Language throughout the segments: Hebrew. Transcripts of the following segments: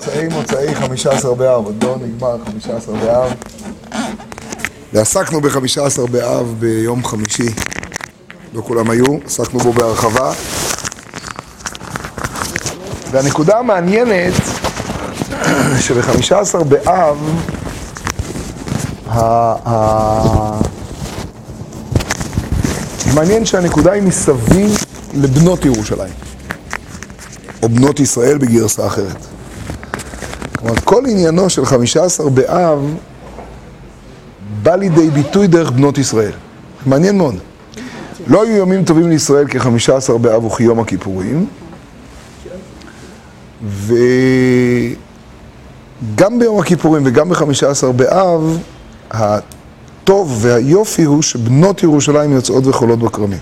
מוצאי מוצאי 15 באב, עוד לא נגמר 15 באב. ועסקנו ב-15 באב ביום חמישי, לא כולם היו, עסקנו בו בהרחבה. והנקודה המעניינת, שב-15 באב, מעניין שהנקודה היא מסביב לבנות ירושלים, או בנות ישראל בגרסה אחרת. כלומר, כל עניינו של 15 באב בא לידי ביטוי דרך בנות ישראל. מעניין מאוד. לא היו ימים טובים לישראל כ-15 באב וכיום הכיפורים, וגם ביום הכיפורים וגם ב-15 באב, הטוב והיופי הוא שבנות ירושלים יוצאות וחולות בכרמים.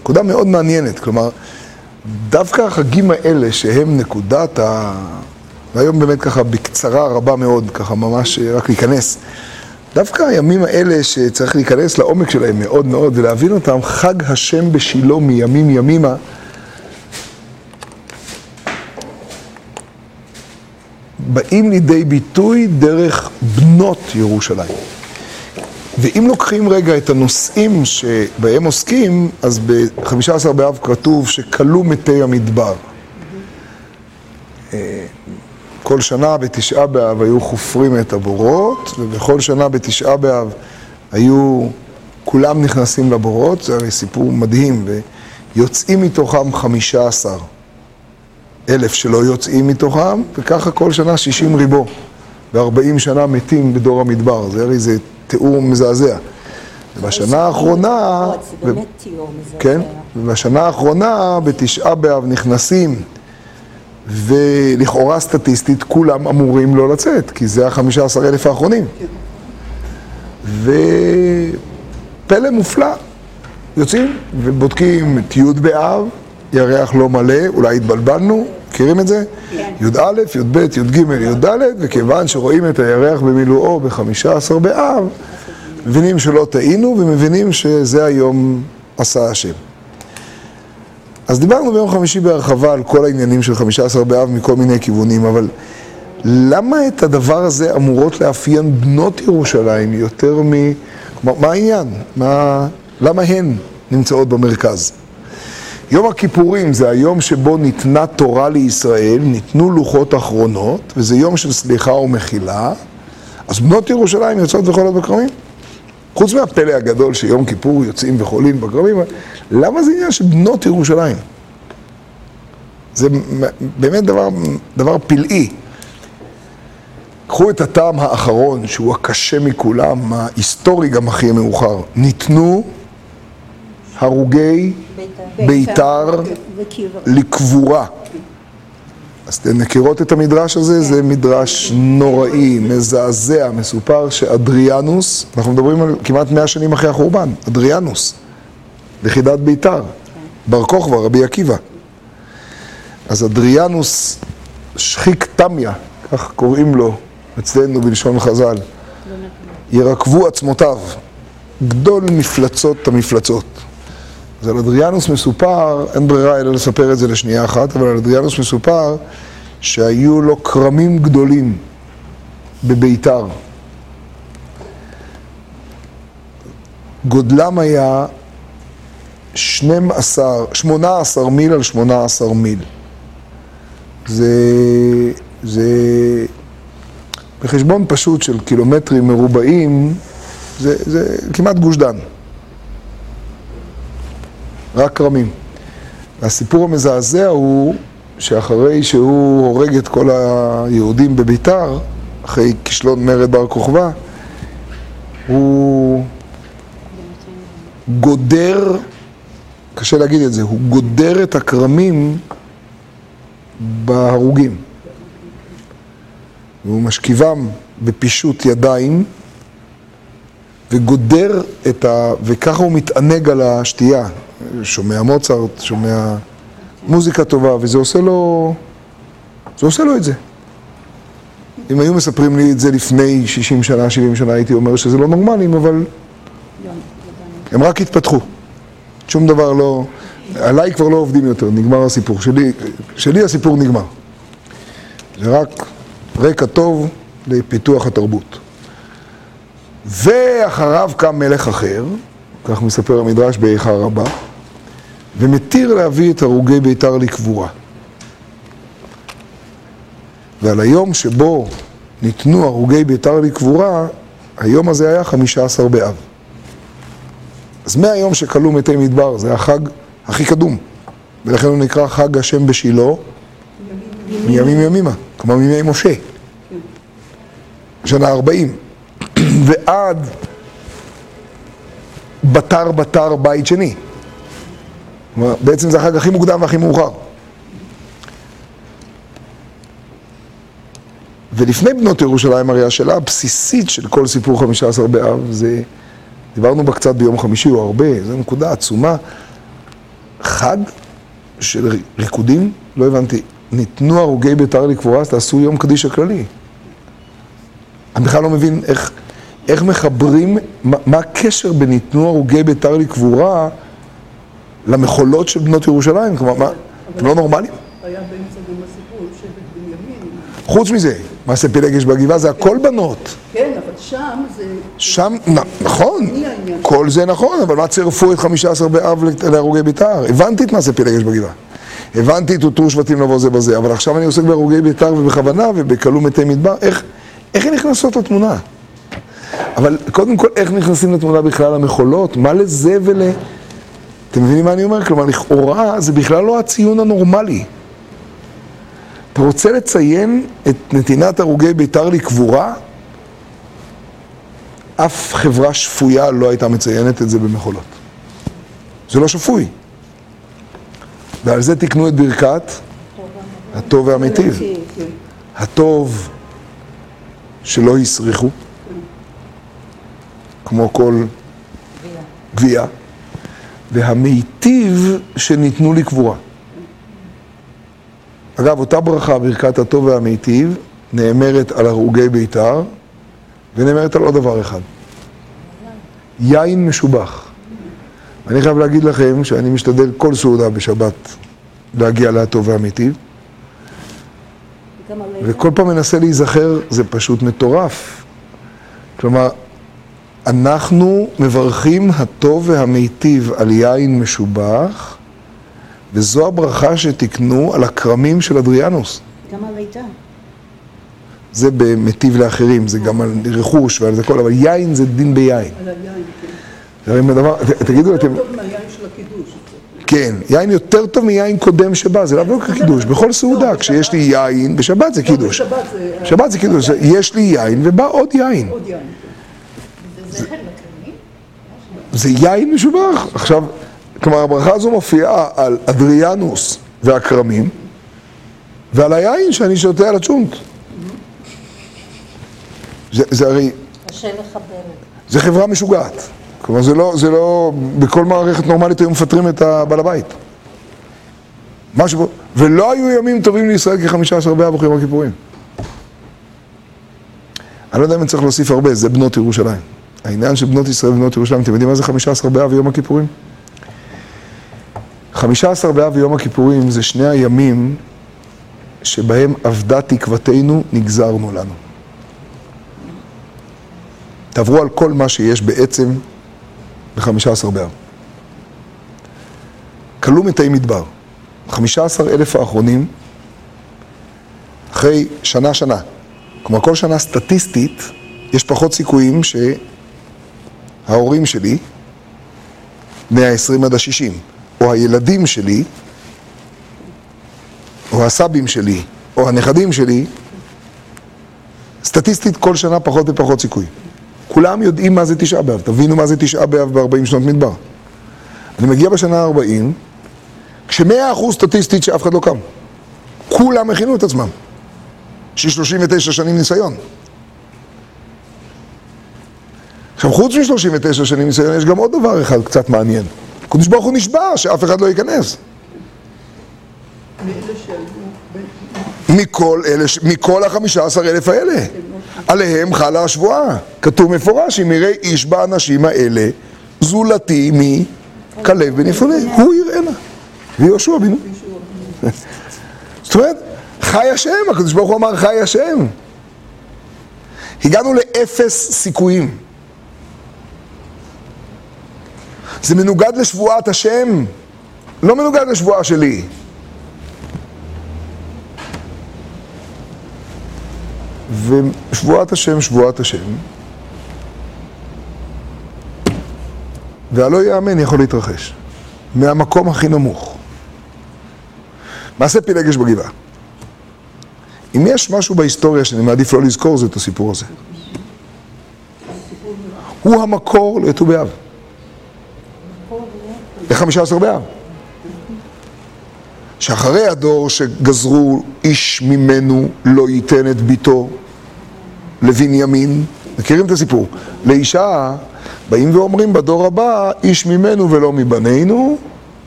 נקודה מאוד מעניינת, כלומר, דווקא החגים האלה שהם נקודת ה... והיום באמת ככה בקצרה רבה מאוד, ככה ממש רק להיכנס. דווקא הימים האלה שצריך להיכנס לעומק שלהם מאוד מאוד ולהבין אותם, חג השם בשילה מימים ימימה, באים לידי ביטוי דרך בנות ירושלים. ואם לוקחים רגע את הנושאים שבהם עוסקים, אז ב-15 באב כתוב שכלו מתי המדבר. כל שנה בתשעה באב היו חופרים את הבורות, ובכל שנה בתשעה באב היו, כולם נכנסים לבורות, זה הרי סיפור מדהים, ויוצאים מתוכם חמישה עשר אלף שלא יוצאים מתוכם, וככה כל שנה שישים ריבו, וארבעים שנה מתים בדור המדבר, זה הרי זה תיאור מזעזע. ובשנה האחרונה, זה באמת תיאור מזעזע. כן, ובשנה האחרונה בתשעה באב נכנסים ולכאורה סטטיסטית כולם אמורים לא לצאת, כי זה החמישה עשר אלף האחרונים. ופלא מופלא, יוצאים ובודקים את י' באב, ירח לא מלא, אולי התבלבלנו, מכירים את זה? י"א, י"ב, י"ג, י"ד, וכיוון שרואים את הירח במילואו בחמישה עשר באב, מבינים שלא טעינו ומבינים שזה היום עשה השם. אז דיברנו ביום חמישי בהרחבה על כל העניינים של חמישה עשר באב מכל מיני כיוונים, אבל למה את הדבר הזה אמורות לאפיין בנות ירושלים יותר מ... כלומר, מה העניין? מה... למה הן נמצאות במרכז? יום הכיפורים זה היום שבו ניתנה תורה לישראל, ניתנו לוחות אחרונות, וזה יום של סליחה ומחילה, אז בנות ירושלים יוצאות וחולות בכרמים? חוץ מהפלא הגדול שיום כיפור יוצאים וחולים בכרמים, למה זה עניין של בנות ירושלים? זה באמת דבר, דבר פלאי. קחו את הטעם האחרון, שהוא הקשה מכולם, ההיסטורי גם הכי מאוחר. ניתנו הרוגי ביתר לקבורה. אז אתן מכירות את המדרש הזה? זה מדרש נוראי, מזעזע, מסופר שאדריאנוס, אנחנו מדברים על כמעט מאה שנים אחרי החורבן, אדריאנוס, לכידת ביתר, בר כוכבא, רבי עקיבא. אז אדריאנוס שחיק תמיה, כך קוראים לו אצלנו בלשון חז"ל, ירקבו עצמותיו, גדול מפלצות המפלצות. אז על אדריאנוס מסופר, אין ברירה אלא לספר את זה לשנייה אחת, אבל על אדריאנוס מסופר שהיו לו כרמים גדולים בביתר. גודלם היה 12, 18 מיל על 18 מיל. זה, זה בחשבון פשוט של קילומטרים מרובעים, זה, זה כמעט גוש דן. רק כרמים. הסיפור המזעזע הוא שאחרי שהוא הורג את כל היהודים בביתר, אחרי כישלון מרד בר כוכבא, הוא גודר, קשה להגיד את זה, הוא גודר את הכרמים בהרוגים. והוא משכיבם בפישוט ידיים וגודר את ה... וככה הוא מתענג על השתייה. שומע מוצרט, שומע מוזיקה טובה, וזה עושה לו... זה עושה לו את זה. אם היו מספרים לי את זה לפני 60 שנה, 70 שנה, הייתי אומר שזה לא נורמלים, אבל הם רק התפתחו. שום דבר לא... עליי כבר לא עובדים יותר, נגמר הסיפור. שלי, שלי הסיפור נגמר. זה רק רקע טוב לפיתוח התרבות. ואחריו קם מלך אחר, כך מספר המדרש באיכה רבה, ומתיר להביא את הרוגי ביתר לקבורה. ועל היום שבו ניתנו הרוגי ביתר לקבורה, היום הזה היה חמישה עשר באב. אז מהיום שכלו מתי מדבר, זה החג הכי קדום, ולכן הוא נקרא חג השם בשילה מימים ימימה, כלומר מימי משה, שנה ארבעים, ועד בתר בתר בית שני. בעצם זה החג הכי מוקדם והכי מאוחר. ולפני בנות ירושלים, הרי השאלה הבסיסית של כל סיפור חמישה עשר באב זה, דיברנו בה קצת ביום חמישי או הרבה, זו נקודה עצומה. חג של ריקודים, לא הבנתי, ניתנו הרוגי ביתר לקבורה, אז תעשו יום קדיש הכללי. אני בכלל לא מבין איך, איך מחברים, מה, מה הקשר בין ניתנו הרוגי ביתר לקבורה למחולות של בנות ירושלים? כלומר, מה, אתם לא נורמלים? היה באמצע גם הסיפור שבט בנימין. חוץ מזה, מעשה פילגש בגבעה זה הכל בנות. כן, אבל שם זה... שם, נכון? כל זה נכון, אבל מה צירפו את חמישה עשר באב לת- להרוגי בית"ר? הבנתי את מעשה פילגש בגבעה. הבנתי את אותרו שבטים לבוא זה בזה, אבל עכשיו אני עוסק בהרוגי בית"ר ובכוונה ובכלו מתי מדבר, איך, איך הן נכנסות לתמונה? אבל קודם כל, איך נכנסים לתמונה בכלל המחולות? מה לזה ול... אתם מבינים מה אני אומר? כלומר, לכאורה זה בכלל לא הציון הנורמלי. אתה רוצה לציין את נתינת הרוגי בית"ר לקבורה? אף חברה שפויה לא הייתה מציינת את זה במחולות. זה לא שפוי. ועל זה תקנו את ברכת הטוב והמיטיב. הטוב שלא הסריחו, כמו כל גבייה, והמיטיב שניתנו לקבורה. אגב, אותה ברכה, ברכת הטוב והמיטיב, נאמרת על הרוגי בית"ר, ונאמרת על עוד דבר אחד. יין משובח. אני חייב להגיד לכם שאני משתדל כל סעודה בשבת להגיע להטוב והמיטיב. וכל פעם מנסה להיזכר, זה פשוט מטורף. כלומר, אנחנו מברכים הטוב והמיטיב על יין משובח, וזו הברכה שתיקנו על הכרמים של אדריאנוס. גם הלידה. זה במיטיב לאחרים, זה גם על רכוש ועל זה כל, אבל יין זה דין ביין. על היין, כן. תגידו, אתם. כן, יין יותר טוב מיין קודם שבא, זה לאו דווקא קידוש. בכל סעודה, כשיש לי יין, בשבת זה קידוש. לא, בשבת זה... קידוש, יש לי יין ובא עוד יין. זה יין משובח. עכשיו, כלומר, הברכה הזו מופיעה על אדריאנוס והכרמים, ועל היין שאני שותה על הצ'ונט. זה, זה הרי, קשה לחבר. זה חברה משוגעת. כלומר, זה לא, זה לא, בכל מערכת נורמלית היו מפטרים את הבעל הבית. משהו, ולא היו ימים טובים לישראל כחמישה עשר באב וכיום הכיפורים. אני לא יודע אם אני צריך להוסיף הרבה, זה בנות ירושלים. העניין של בנות ישראל ובנות ירושלים, אתם יודעים מה זה חמישה עשר באב ויום הכיפורים? חמישה עשר באב ויום הכיפורים זה שני הימים שבהם אבדה תקוותנו, נגזרנו לנו. תעברו על כל מה שיש בעצם בחמישה עשר באב. כלו מתי מדבר. חמישה עשר אלף האחרונים, אחרי שנה-שנה. כלומר, כל שנה סטטיסטית, יש פחות סיכויים שההורים שלי, בני ה-20 עד ה-60, או הילדים שלי, או הסבים שלי, או הנכדים שלי, סטטיסטית כל שנה פחות ופחות סיכוי. כולם יודעים מה זה תשעה באב, תבינו מה זה תשעה באב ב-40 שנות מדבר. אני מגיע בשנה ה-40, כשמאה אחוז סטטיסטית שאף אחד לא קם. כולם הכינו את עצמם. יש לי 39 שנים ניסיון. עכשיו, חוץ מ-39 שנים ניסיון, יש גם עוד דבר אחד קצת מעניין. הקדוש ברוך הוא נשבע שאף אחד לא ייכנס. מכל, אלה, מכל החמישה עשר אלף האלה. עליהם חלה השבועה. כתוב מפורש, אם יראה איש באנשים האלה, זולתי מכלב בן יפונה. הוא יראנה. ויהושע בנו. זאת אומרת, חי השם, הקדוש ברוך הוא אמר חי השם. הגענו לאפס סיכויים. זה מנוגד לשבועת השם, לא מנוגד לשבועה שלי. ושבועת השם, שבועת השם, והלא יאמן יכול להתרחש, מהמקום הכי נמוך. מעשה פילגש בגבעה. אם יש משהו בהיסטוריה שאני מעדיף לא לזכור, זה את הסיפור הזה. הוא המקור לט"ו באב. לחמישה עשר באב. שאחרי הדור שגזרו איש ממנו לא ייתן את ביתו לבנימין, מכירים את הסיפור? לאישה באים ואומרים בדור הבא איש ממנו ולא מבנינו,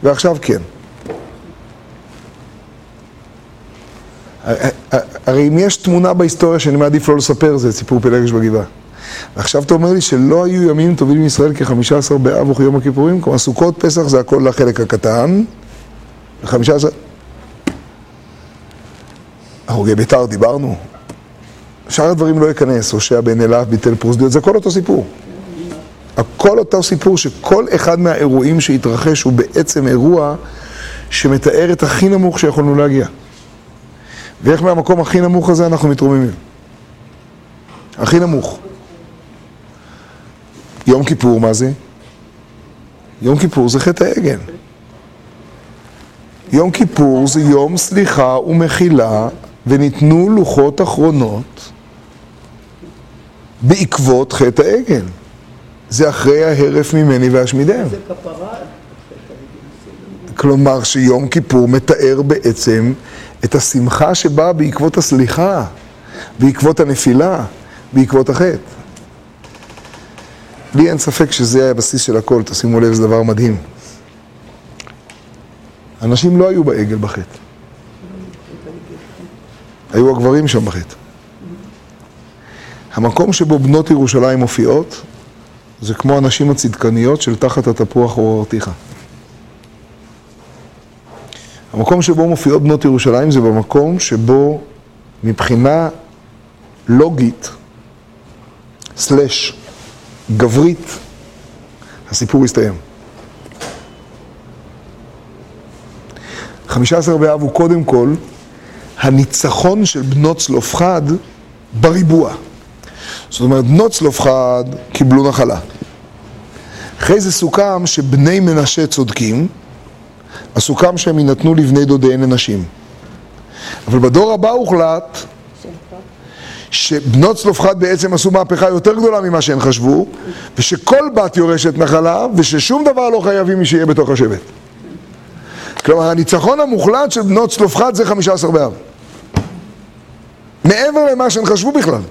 ועכשיו כן. הרי אם יש תמונה בהיסטוריה שאני מעדיף לא לספר, זה סיפור פלגש בגבעה. ועכשיו אתה אומר לי שלא היו ימים טובים מישראל כחמישה עשר באב וכיום הכיפורים? כלומר סוכות, פסח זה הכל לחלק הקטן, וחמישה עשר... הרוגי בית"ר דיברנו, שאר הדברים לא ייכנס, הושע בן אלף ביטל פרוסדיות, זה הכל אותו סיפור. הכל אותו סיפור שכל אחד מהאירועים שהתרחש הוא בעצם אירוע שמתאר את הכי נמוך שיכולנו להגיע. ואיך מהמקום הכי נמוך הזה אנחנו מתרוממים? הכי נמוך. יום כיפור, מה זה? יום כיפור זה חטא העגל. יום כיפור זה יום סליחה ומחילה, וניתנו לוחות אחרונות בעקבות חטא העגל. זה אחרי ההרף ממני ואשמידם. זה כפרה. כלומר שיום כיפור מתאר בעצם את השמחה שבאה בעקבות הסליחה, בעקבות הנפילה, בעקבות החטא. לי אין ספק שזה הבסיס של הכל, תשימו לב, זה דבר מדהים. אנשים לא היו בעגל בחטא. היו הגברים שם בחטא. המקום שבו בנות ירושלים מופיעות, זה כמו הנשים הצדקניות של תחת התפוח עוררתיך. המקום שבו מופיעות בנות ירושלים זה במקום שבו מבחינה לוגית, סלש, גברית, הסיפור הסתיים. חמישה עשר באב הוא קודם כל הניצחון של בנות צלופחד בריבוע. זאת אומרת, בנות צלופחד קיבלו נחלה. אחרי זה סוכם שבני מנשה צודקים, אז סוכם שהם יינתנו לבני דודיהן לנשים. אבל בדור הבא הוחלט שבנות צלופחד בעצם עשו מהפכה יותר גדולה ממה שהן חשבו, ושכל בת יורשת נחלה, וששום דבר לא חייבים שיהיה בתוך השבט. כלומר, הניצחון המוחלט של בנות צלופחד זה חמישה עשר באב. מעבר למה שהן חשבו בכלל.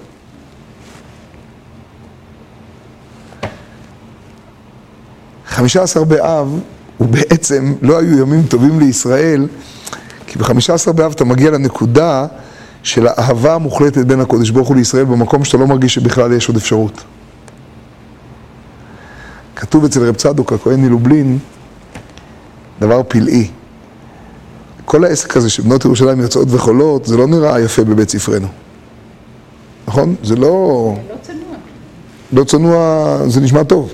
חמישה עשר באב הוא בעצם, לא היו ימים טובים לישראל, כי בחמישה עשר באב אתה מגיע לנקודה של האהבה המוחלטת בין הקודש ברוך הוא לישראל במקום שאתה לא מרגיש שבכלל יש עוד אפשרות. כתוב אצל רב צדוק הכהן מלובלין דבר פלאי. כל העסק הזה שבנות ירושלים יוצאות וחולות, זה לא נראה יפה בבית ספרנו. נכון? זה לא... לא צנוע. לא צנוע, זה נשמע טוב.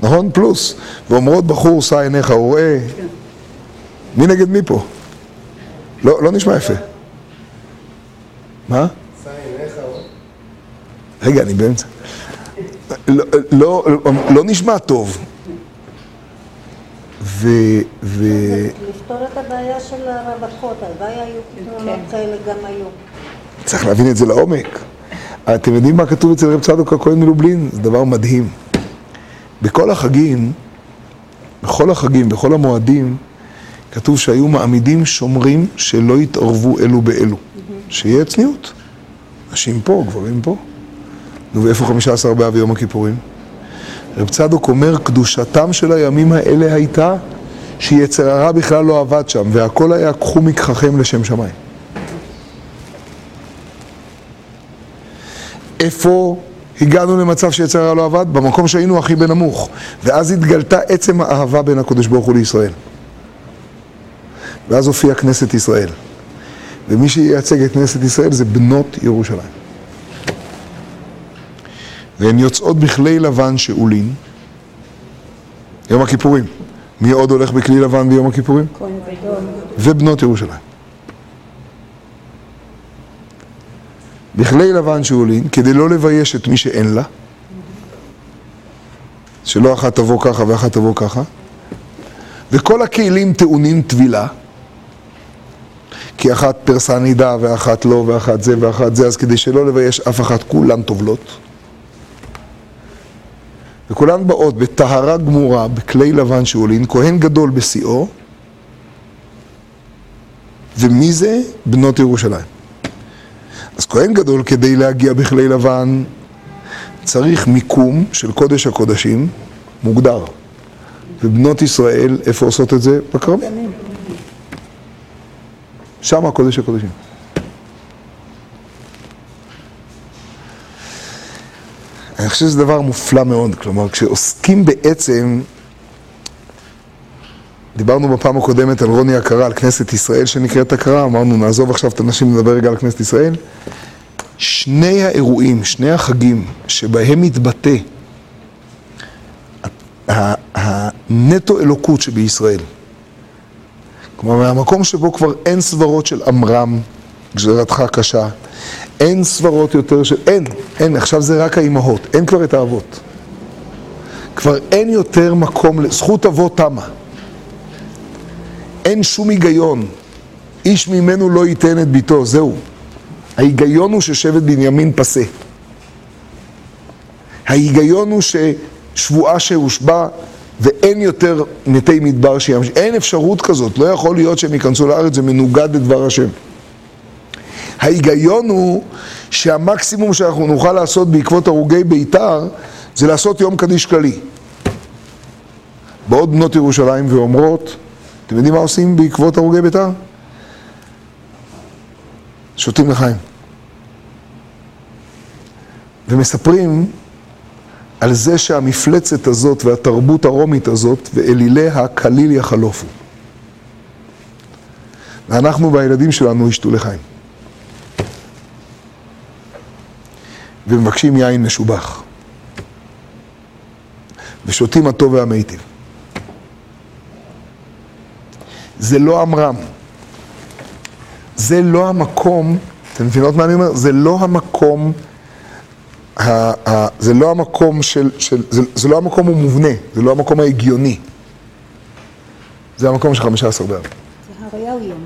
נכון? פלוס. ואומרות בחור, שא עיניך ורואה. מי נגד מי פה? לא, לא נשמע יפה. מה? רגע, אני באמצע. לא, לא, לא נשמע טוב. ו... ו... לפתור את הבעיה של הרווקות, הלוואי היו פתרונות כאלה גם היום. צריך להבין את זה לעומק. אתם יודעים מה כתוב אצל רב צדוק הכהן מלובלין? זה דבר מדהים. בכל החגים, בכל החגים, בכל המועדים, כתוב שהיו מעמידים שומרים שלא יתערבו אלו באלו. שיהיה צניעות. נשים פה, גברים פה. נו, ואיפה חמישה עשר באב יום הכיפורים? רב צדוק אומר, קדושתם של הימים האלה הייתה שיצר הרע בכלל לא עבד שם, והכל היה קחו מקחכם לשם שמיים. איפה הגענו למצב שיצר הרע לא עבד? במקום שהיינו הכי בנמוך. ואז התגלתה עצם האהבה בין הקדוש ברוך הוא לישראל. ואז הופיעה כנסת ישראל. ומי שייצג את כנסת ישראל זה בנות ירושלים. והן יוצאות בכלי לבן שאולין, יום הכיפורים. מי עוד הולך בכלי לבן ביום הכיפורים? ובנות ירושלים. בכלי לבן שאולין, כדי לא לבייש את מי שאין לה, שלא אחת תבוא ככה ואחת תבוא ככה, וכל הכלים טעונים טבילה, כי אחת פרסה נידה ואחת לא ואחת זה ואחת זה, אז כדי שלא לבייש אף אחת, כולן טובלות. וכולן באות בטהרה גמורה, בכלי לבן שאולין, כהן גדול בשיאו, ומי זה? בנות ירושלים. אז כהן גדול כדי להגיע בכלי לבן צריך מיקום של קודש הקודשים מוגדר. ובנות ישראל, איפה עושות את זה? בכרמים. שם הקודש הקודשים. אני חושב שזה דבר מופלא מאוד, כלומר כשעוסקים בעצם, דיברנו בפעם הקודמת על רוני הכרה, על כנסת ישראל שנקראת הכרה, אמרנו נעזוב עכשיו את הנשים, נדבר רגע על כנסת ישראל. שני האירועים, שני החגים שבהם מתבטא הנטו אלוקות שבישראל, כלומר מהמקום שבו כבר אין סברות של עמרם, גזירתך קשה, אין סברות יותר של... אין, אין, עכשיו זה רק האימהות, אין כבר את האבות. כבר אין יותר מקום, זכות אבות תמה. אין שום היגיון. איש ממנו לא ייתן את ביתו, זהו. ההיגיון הוא ששבט בנימין פסה. ההיגיון הוא ששבועה שהושבע ואין יותר מתי מדבר שימש... אין אפשרות כזאת, לא יכול להיות שהם ייכנסו לארץ, זה מנוגד לדבר השם. ההיגיון הוא שהמקסימום שאנחנו נוכל לעשות בעקבות הרוגי בית"ר זה לעשות יום קדיש כללי. באות בנות ירושלים ואומרות, אתם יודעים מה עושים בעקבות הרוגי בית"ר? שותים לחיים. ומספרים על זה שהמפלצת הזאת והתרבות הרומית הזאת ואליליה כליל יחלופו. ואנחנו והילדים שלנו ישתו לחיים. ומבקשים יין משובח. ושותים הטוב והמיטיב. זה לא עמרם. זה לא המקום, אתם מבינות מה אני אומר? זה לא המקום, זה לא המקום של, של זה, זה לא המקום המובנה, זה לא המקום ההגיוני. זה המקום של חמישה עשר באב. זה הריאליות.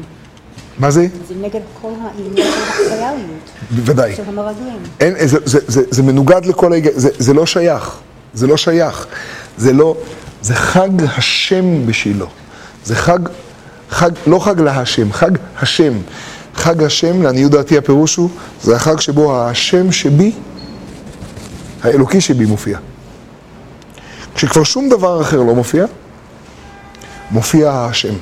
מה זה? זה נגד כל העניין של הריאליות. בוודאי. של המרגלים. אין, זה, זה, זה, זה מנוגד לכל ההיגיון, זה, זה לא שייך, זה לא שייך, זה לא, זה חג השם בשבילו, זה חג, חג, לא חג להשם, חג השם. חג השם, לעניות דעתי הפירוש הוא, זה החג שבו השם שבי, האלוקי שבי מופיע. כשכבר שום דבר אחר לא מופיע, מופיע השם.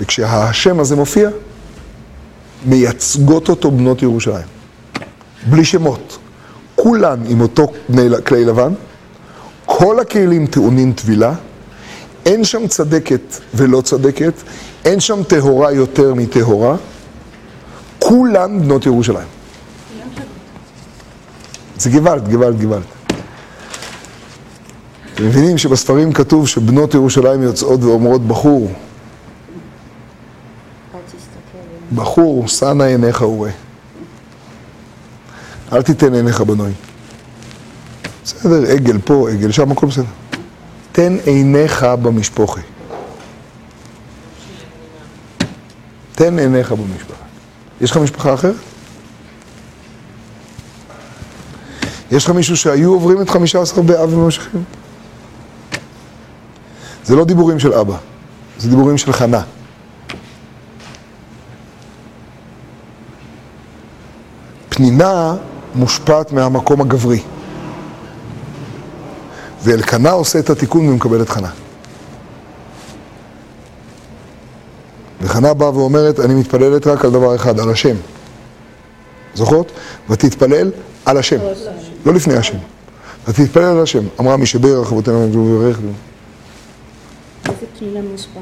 וכשהשם הזה מופיע, מייצגות אותו בנות ירושלים. בלי שמות. כולן עם אותו כלי לבן, כל הכלים טעונים טבילה, אין שם צדקת ולא צדקת, אין שם טהורה יותר מטהורה, כולן בנות ירושלים. זה גוואלד, גוואלד, גוואלד. אתם מבינים שבספרים כתוב שבנות ירושלים יוצאות ואומרות בחור. בחור, שנא עיניך וראה. אל תיתן עיניך בנוי. בסדר, עגל פה, עגל שם, הכל בסדר. תן עיניך במשפחה. תן עיניך במשפחה. יש לך משפחה אחרת? יש לך מישהו שהיו עוברים את חמישה עשר באב וממשיכים? זה לא דיבורים של אבא, זה דיבורים של חנה. פנינה מושפעת מהמקום הגברי. ואלקנה עושה את התיקון ומקבל את חנה. וחנה באה ואומרת, אני מתפללת רק על דבר אחד, על השם. זוכרות? ותתפלל על השם, לא לפני השם. ותתפלל על השם. אמרה מי שברך אבותינו וברך. איזה פנינה מושפע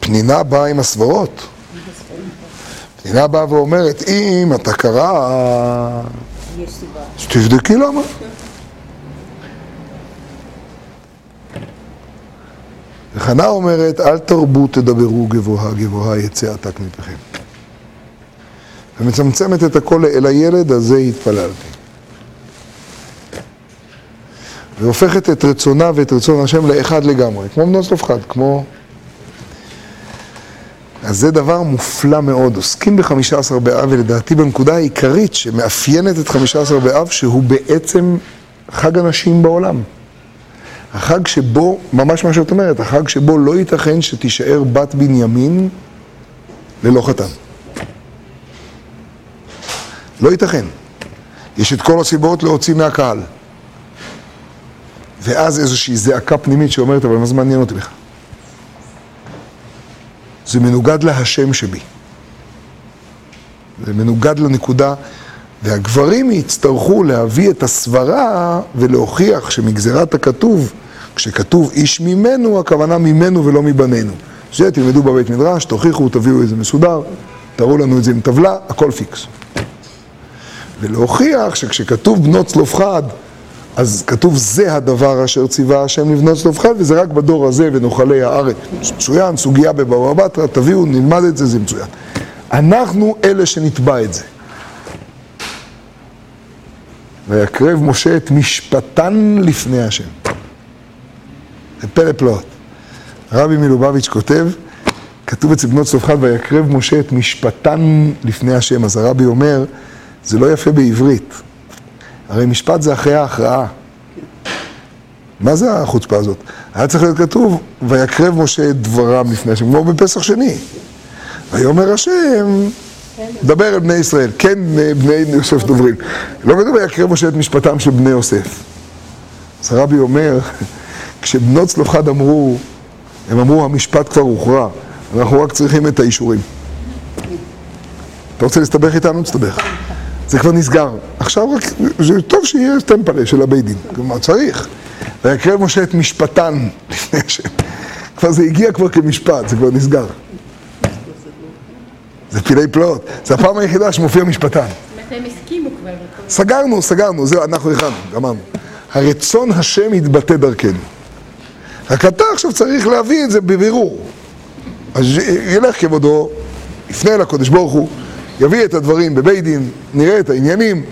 פנינה באה עם הסברות. המדינה באה ואומרת, אם אתה קרא, יש סיבה. אז תבדקי למה. וחנה אומרת, אל תרבו תדברו גבוהה גבוהה יצא עתק מפיכם. ומצמצמת את הכל אל הילד הזה התפללתי. והופכת את רצונה ואת רצון השם לאחד לגמרי, כמו בנות צלופחד, כמו... אז זה דבר מופלא מאוד, עוסקים בחמישה עשר באב, ולדעתי בנקודה העיקרית שמאפיינת את חמישה עשר באב, שהוא בעצם חג הנשים בעולם. החג שבו, ממש מה שאת אומרת, החג שבו לא ייתכן שתישאר בת בנימין ללא חתן. לא ייתכן. יש את כל הסיבות להוציא מהקהל. ואז איזושהי זעקה פנימית שאומרת, אבל מה זה מעניין אותי בכלל? זה מנוגד להשם שבי. זה מנוגד לנקודה, והגברים יצטרכו להביא את הסברה ולהוכיח שמגזירת הכתוב, כשכתוב איש ממנו, הכוונה ממנו ולא מבנינו. זה תלמדו בבית מדרש, תוכיחו, תביאו איזה מסודר, תראו לנו את זה עם טבלה, הכל פיקס. ולהוכיח שכשכתוב בנות צלופחד, אז כתוב זה הדבר אשר ציווה השם לבנות צלופחד, וזה רק בדור הזה ונאכלי הארץ. מצוין, סוגיה בבבא בתרא, תביאו, נלמד את זה, זה מצוין. אנחנו אלה שנתבע את זה. ויקרב משה את משפטן לפני השם. זה פלא פלאות. רבי מלובביץ' כותב, כתוב אצל בנות צלופחד, ויקרב משה את משפטן לפני השם. אז הרבי אומר, זה לא יפה בעברית. הרי משפט זה אחרי ההכרעה. מה זה החוצפה הזאת? היה צריך להיות כתוב, ויקרב משה את דברם לפני השם, כמו בפסח שני. ויאמר השם, דבר אל בני ישראל, כן בני יוסף דוברים. לא כתוב ויקרב משה את משפטם של בני יוסף. אז הרבי אומר, כשבנות צלופחד אמרו, הם אמרו המשפט כבר הוכרע, אנחנו רק צריכים את האישורים. אתה רוצה להסתבך איתנו? תסתבך. זה כבר נסגר. עכשיו רק, זה טוב שיהיה טמפלה של הבית דין, כלומר צריך. ויקרב משה את משפטן לפני השם. כבר זה הגיע כבר כמשפט, זה כבר נסגר. זה פילי פלאות. זה הפעם היחידה שמופיע משפטן. מתי הם הסכימו כבר? סגרנו, סגרנו, זהו, אנחנו הכנו, גמרנו. הרצון השם יתבטא דרכנו. רק אתה עכשיו צריך להביא את זה בבירור. אז ילך כבודו, יפנה אל הקדוש ברוך הוא, יביא את הדברים בבית דין, נראה את העניינים,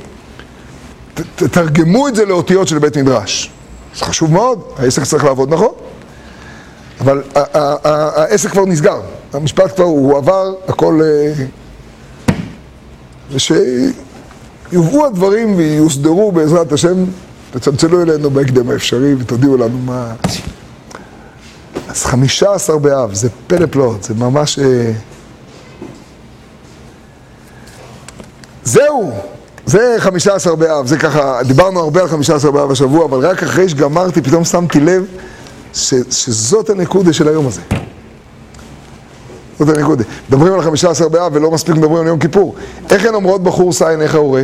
ת- תתרגמו את זה לאותיות של בית מדרש. זה חשוב מאוד, העסק צריך לעבוד נכון. אבל העסק כבר נסגר, המשפט כבר הוא עבר, הכל... אה, ושיובאו הדברים ויוסדרו בעזרת השם, תצלצלו אלינו בהקדם האפשרי ותודיעו לנו מה... אז חמישה עשר באב, זה פלא פלאות, זה ממש... זהו, זה חמישה עשר באב, זה ככה, דיברנו הרבה על חמישה עשר באב השבוע, אבל רק אחרי שגמרתי פתאום שמתי לב ש, שזאת הנקודה של היום הזה. זאת הנקודה. מדברים על חמישה עשר באב ולא מספיק מדברים על יום כיפור. איך הן אומרות בחור סע עיניך הורה?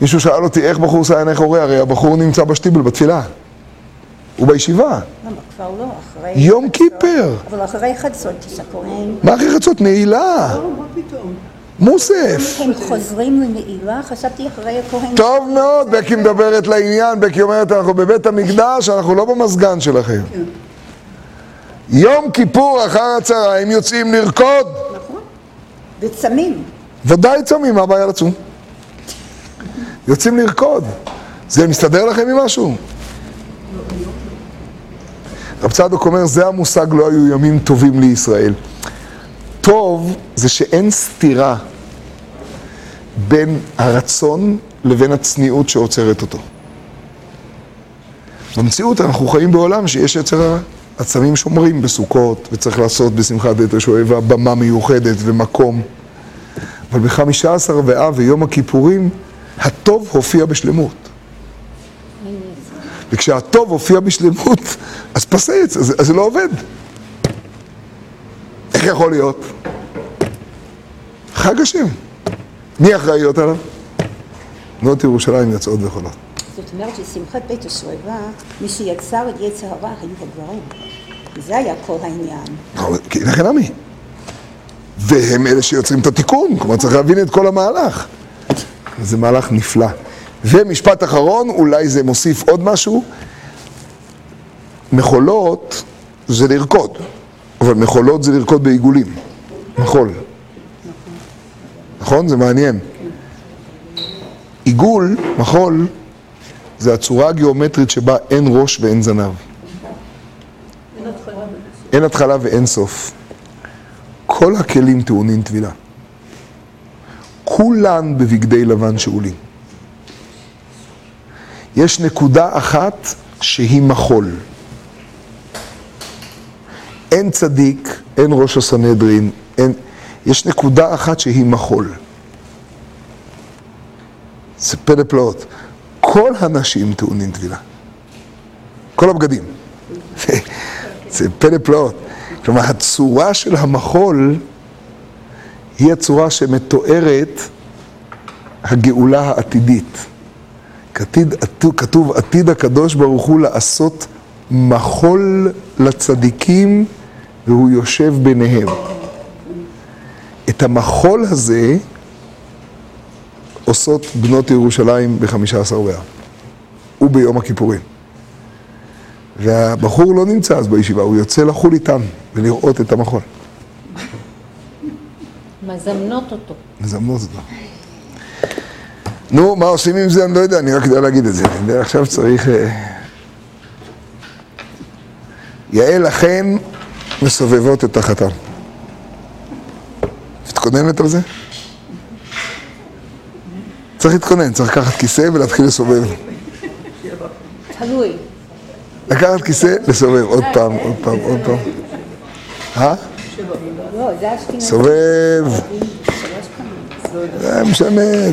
מישהו שאל אותי איך בחור סע עיניך הורה, הרי הבחור נמצא בשטיבל בתפילה. הוא בישיבה. למה כבר לא? אחרי... יום. כיפר. אבל אחרי חצות כהן. מה אחרי חצות? נעילה. לא, מה פתאום? מוסף. הם חוזרים לנעילה? חשבתי אחרי הכהן. טוב מאוד, בקי מדברת לעניין, בקי אומרת, אנחנו בבית המקדש, אנחנו לא במזגן שלכם. כן. יום כיפור אחר הצהריים יוצאים לרקוד. נכון. וצמים. ודאי צמים, מה הבעיה לצום? יוצאים לרקוד. זה מסתדר לכם עם משהו? רב צדוק אומר, זה המושג לא היו ימים טובים לישראל. טוב זה שאין סתירה בין הרצון לבין הצניעות שעוצרת אותו. במציאות אנחנו חיים בעולם שיש יצר הרע. הצמים שומרים בסוכות, וצריך לעשות בשמחת בית השואבה במה מיוחדת ומקום. אבל בחמישה עשר באב ויום הכיפורים, הטוב הופיע בשלמות. וכשהטוב הופיע בשלמות, אז פסץ, אז זה לא עובד. איך יכול להיות? חג השם. מי אחראי להיות עליו? בנות ירושלים יוצאות וחולות. זאת אומרת ששמחת בית השואבה, מי שיצר את יצר הרע היו הגברים. זה היה כל העניין. אבל- כי לכן עמי. והם אלה שיוצרים את התיקון, כלומר צריך להבין את כל המהלך. זה מהלך נפלא. ומשפט אחרון, אולי זה מוסיף עוד משהו, מחולות זה לרקוד, אבל מחולות זה לרקוד בעיגולים, מחול. נכון? זה מעניין. עיגול, מחול, זה הצורה הגיאומטרית שבה אין ראש ואין זנב. אין התחלה ואין סוף. כל הכלים טעונים טבילה. כולן בבגדי לבן שאולים. יש נקודה אחת שהיא מחול. אין צדיק, אין ראש הסנהדרין. יש נקודה אחת שהיא מחול. זה פלא פלאות. כל הנשים טעונים טבילה. כל הבגדים. זה פלא פלאות. כלומר, הצורה של המחול היא הצורה שמתוארת הגאולה העתידית. כתיד, כתוב עתיד הקדוש ברוך הוא לעשות מחול לצדיקים והוא יושב ביניהם. את המחול הזה עושות בנות ירושלים בחמישה עשר באב וביום הכיפורים. והבחור לא נמצא אז בישיבה, הוא יוצא לחול איתם ולראות את המחול. מזמנות אותו. מזמנות אותו. נו, מה עושים עם זה? אני לא יודע, אני רק יודע להגיד את זה. עכשיו צריך... אה, יעל אכן מסובבות את החתן. מתכוננת על זה? צריך להתכונן, צריך לקחת כיסא ולהתחיל לסובב. תלוי. לקחת כיסא, לסובב עוד פעם, עוד פעם, עוד פעם. אה? לא. סובב. זה משנה,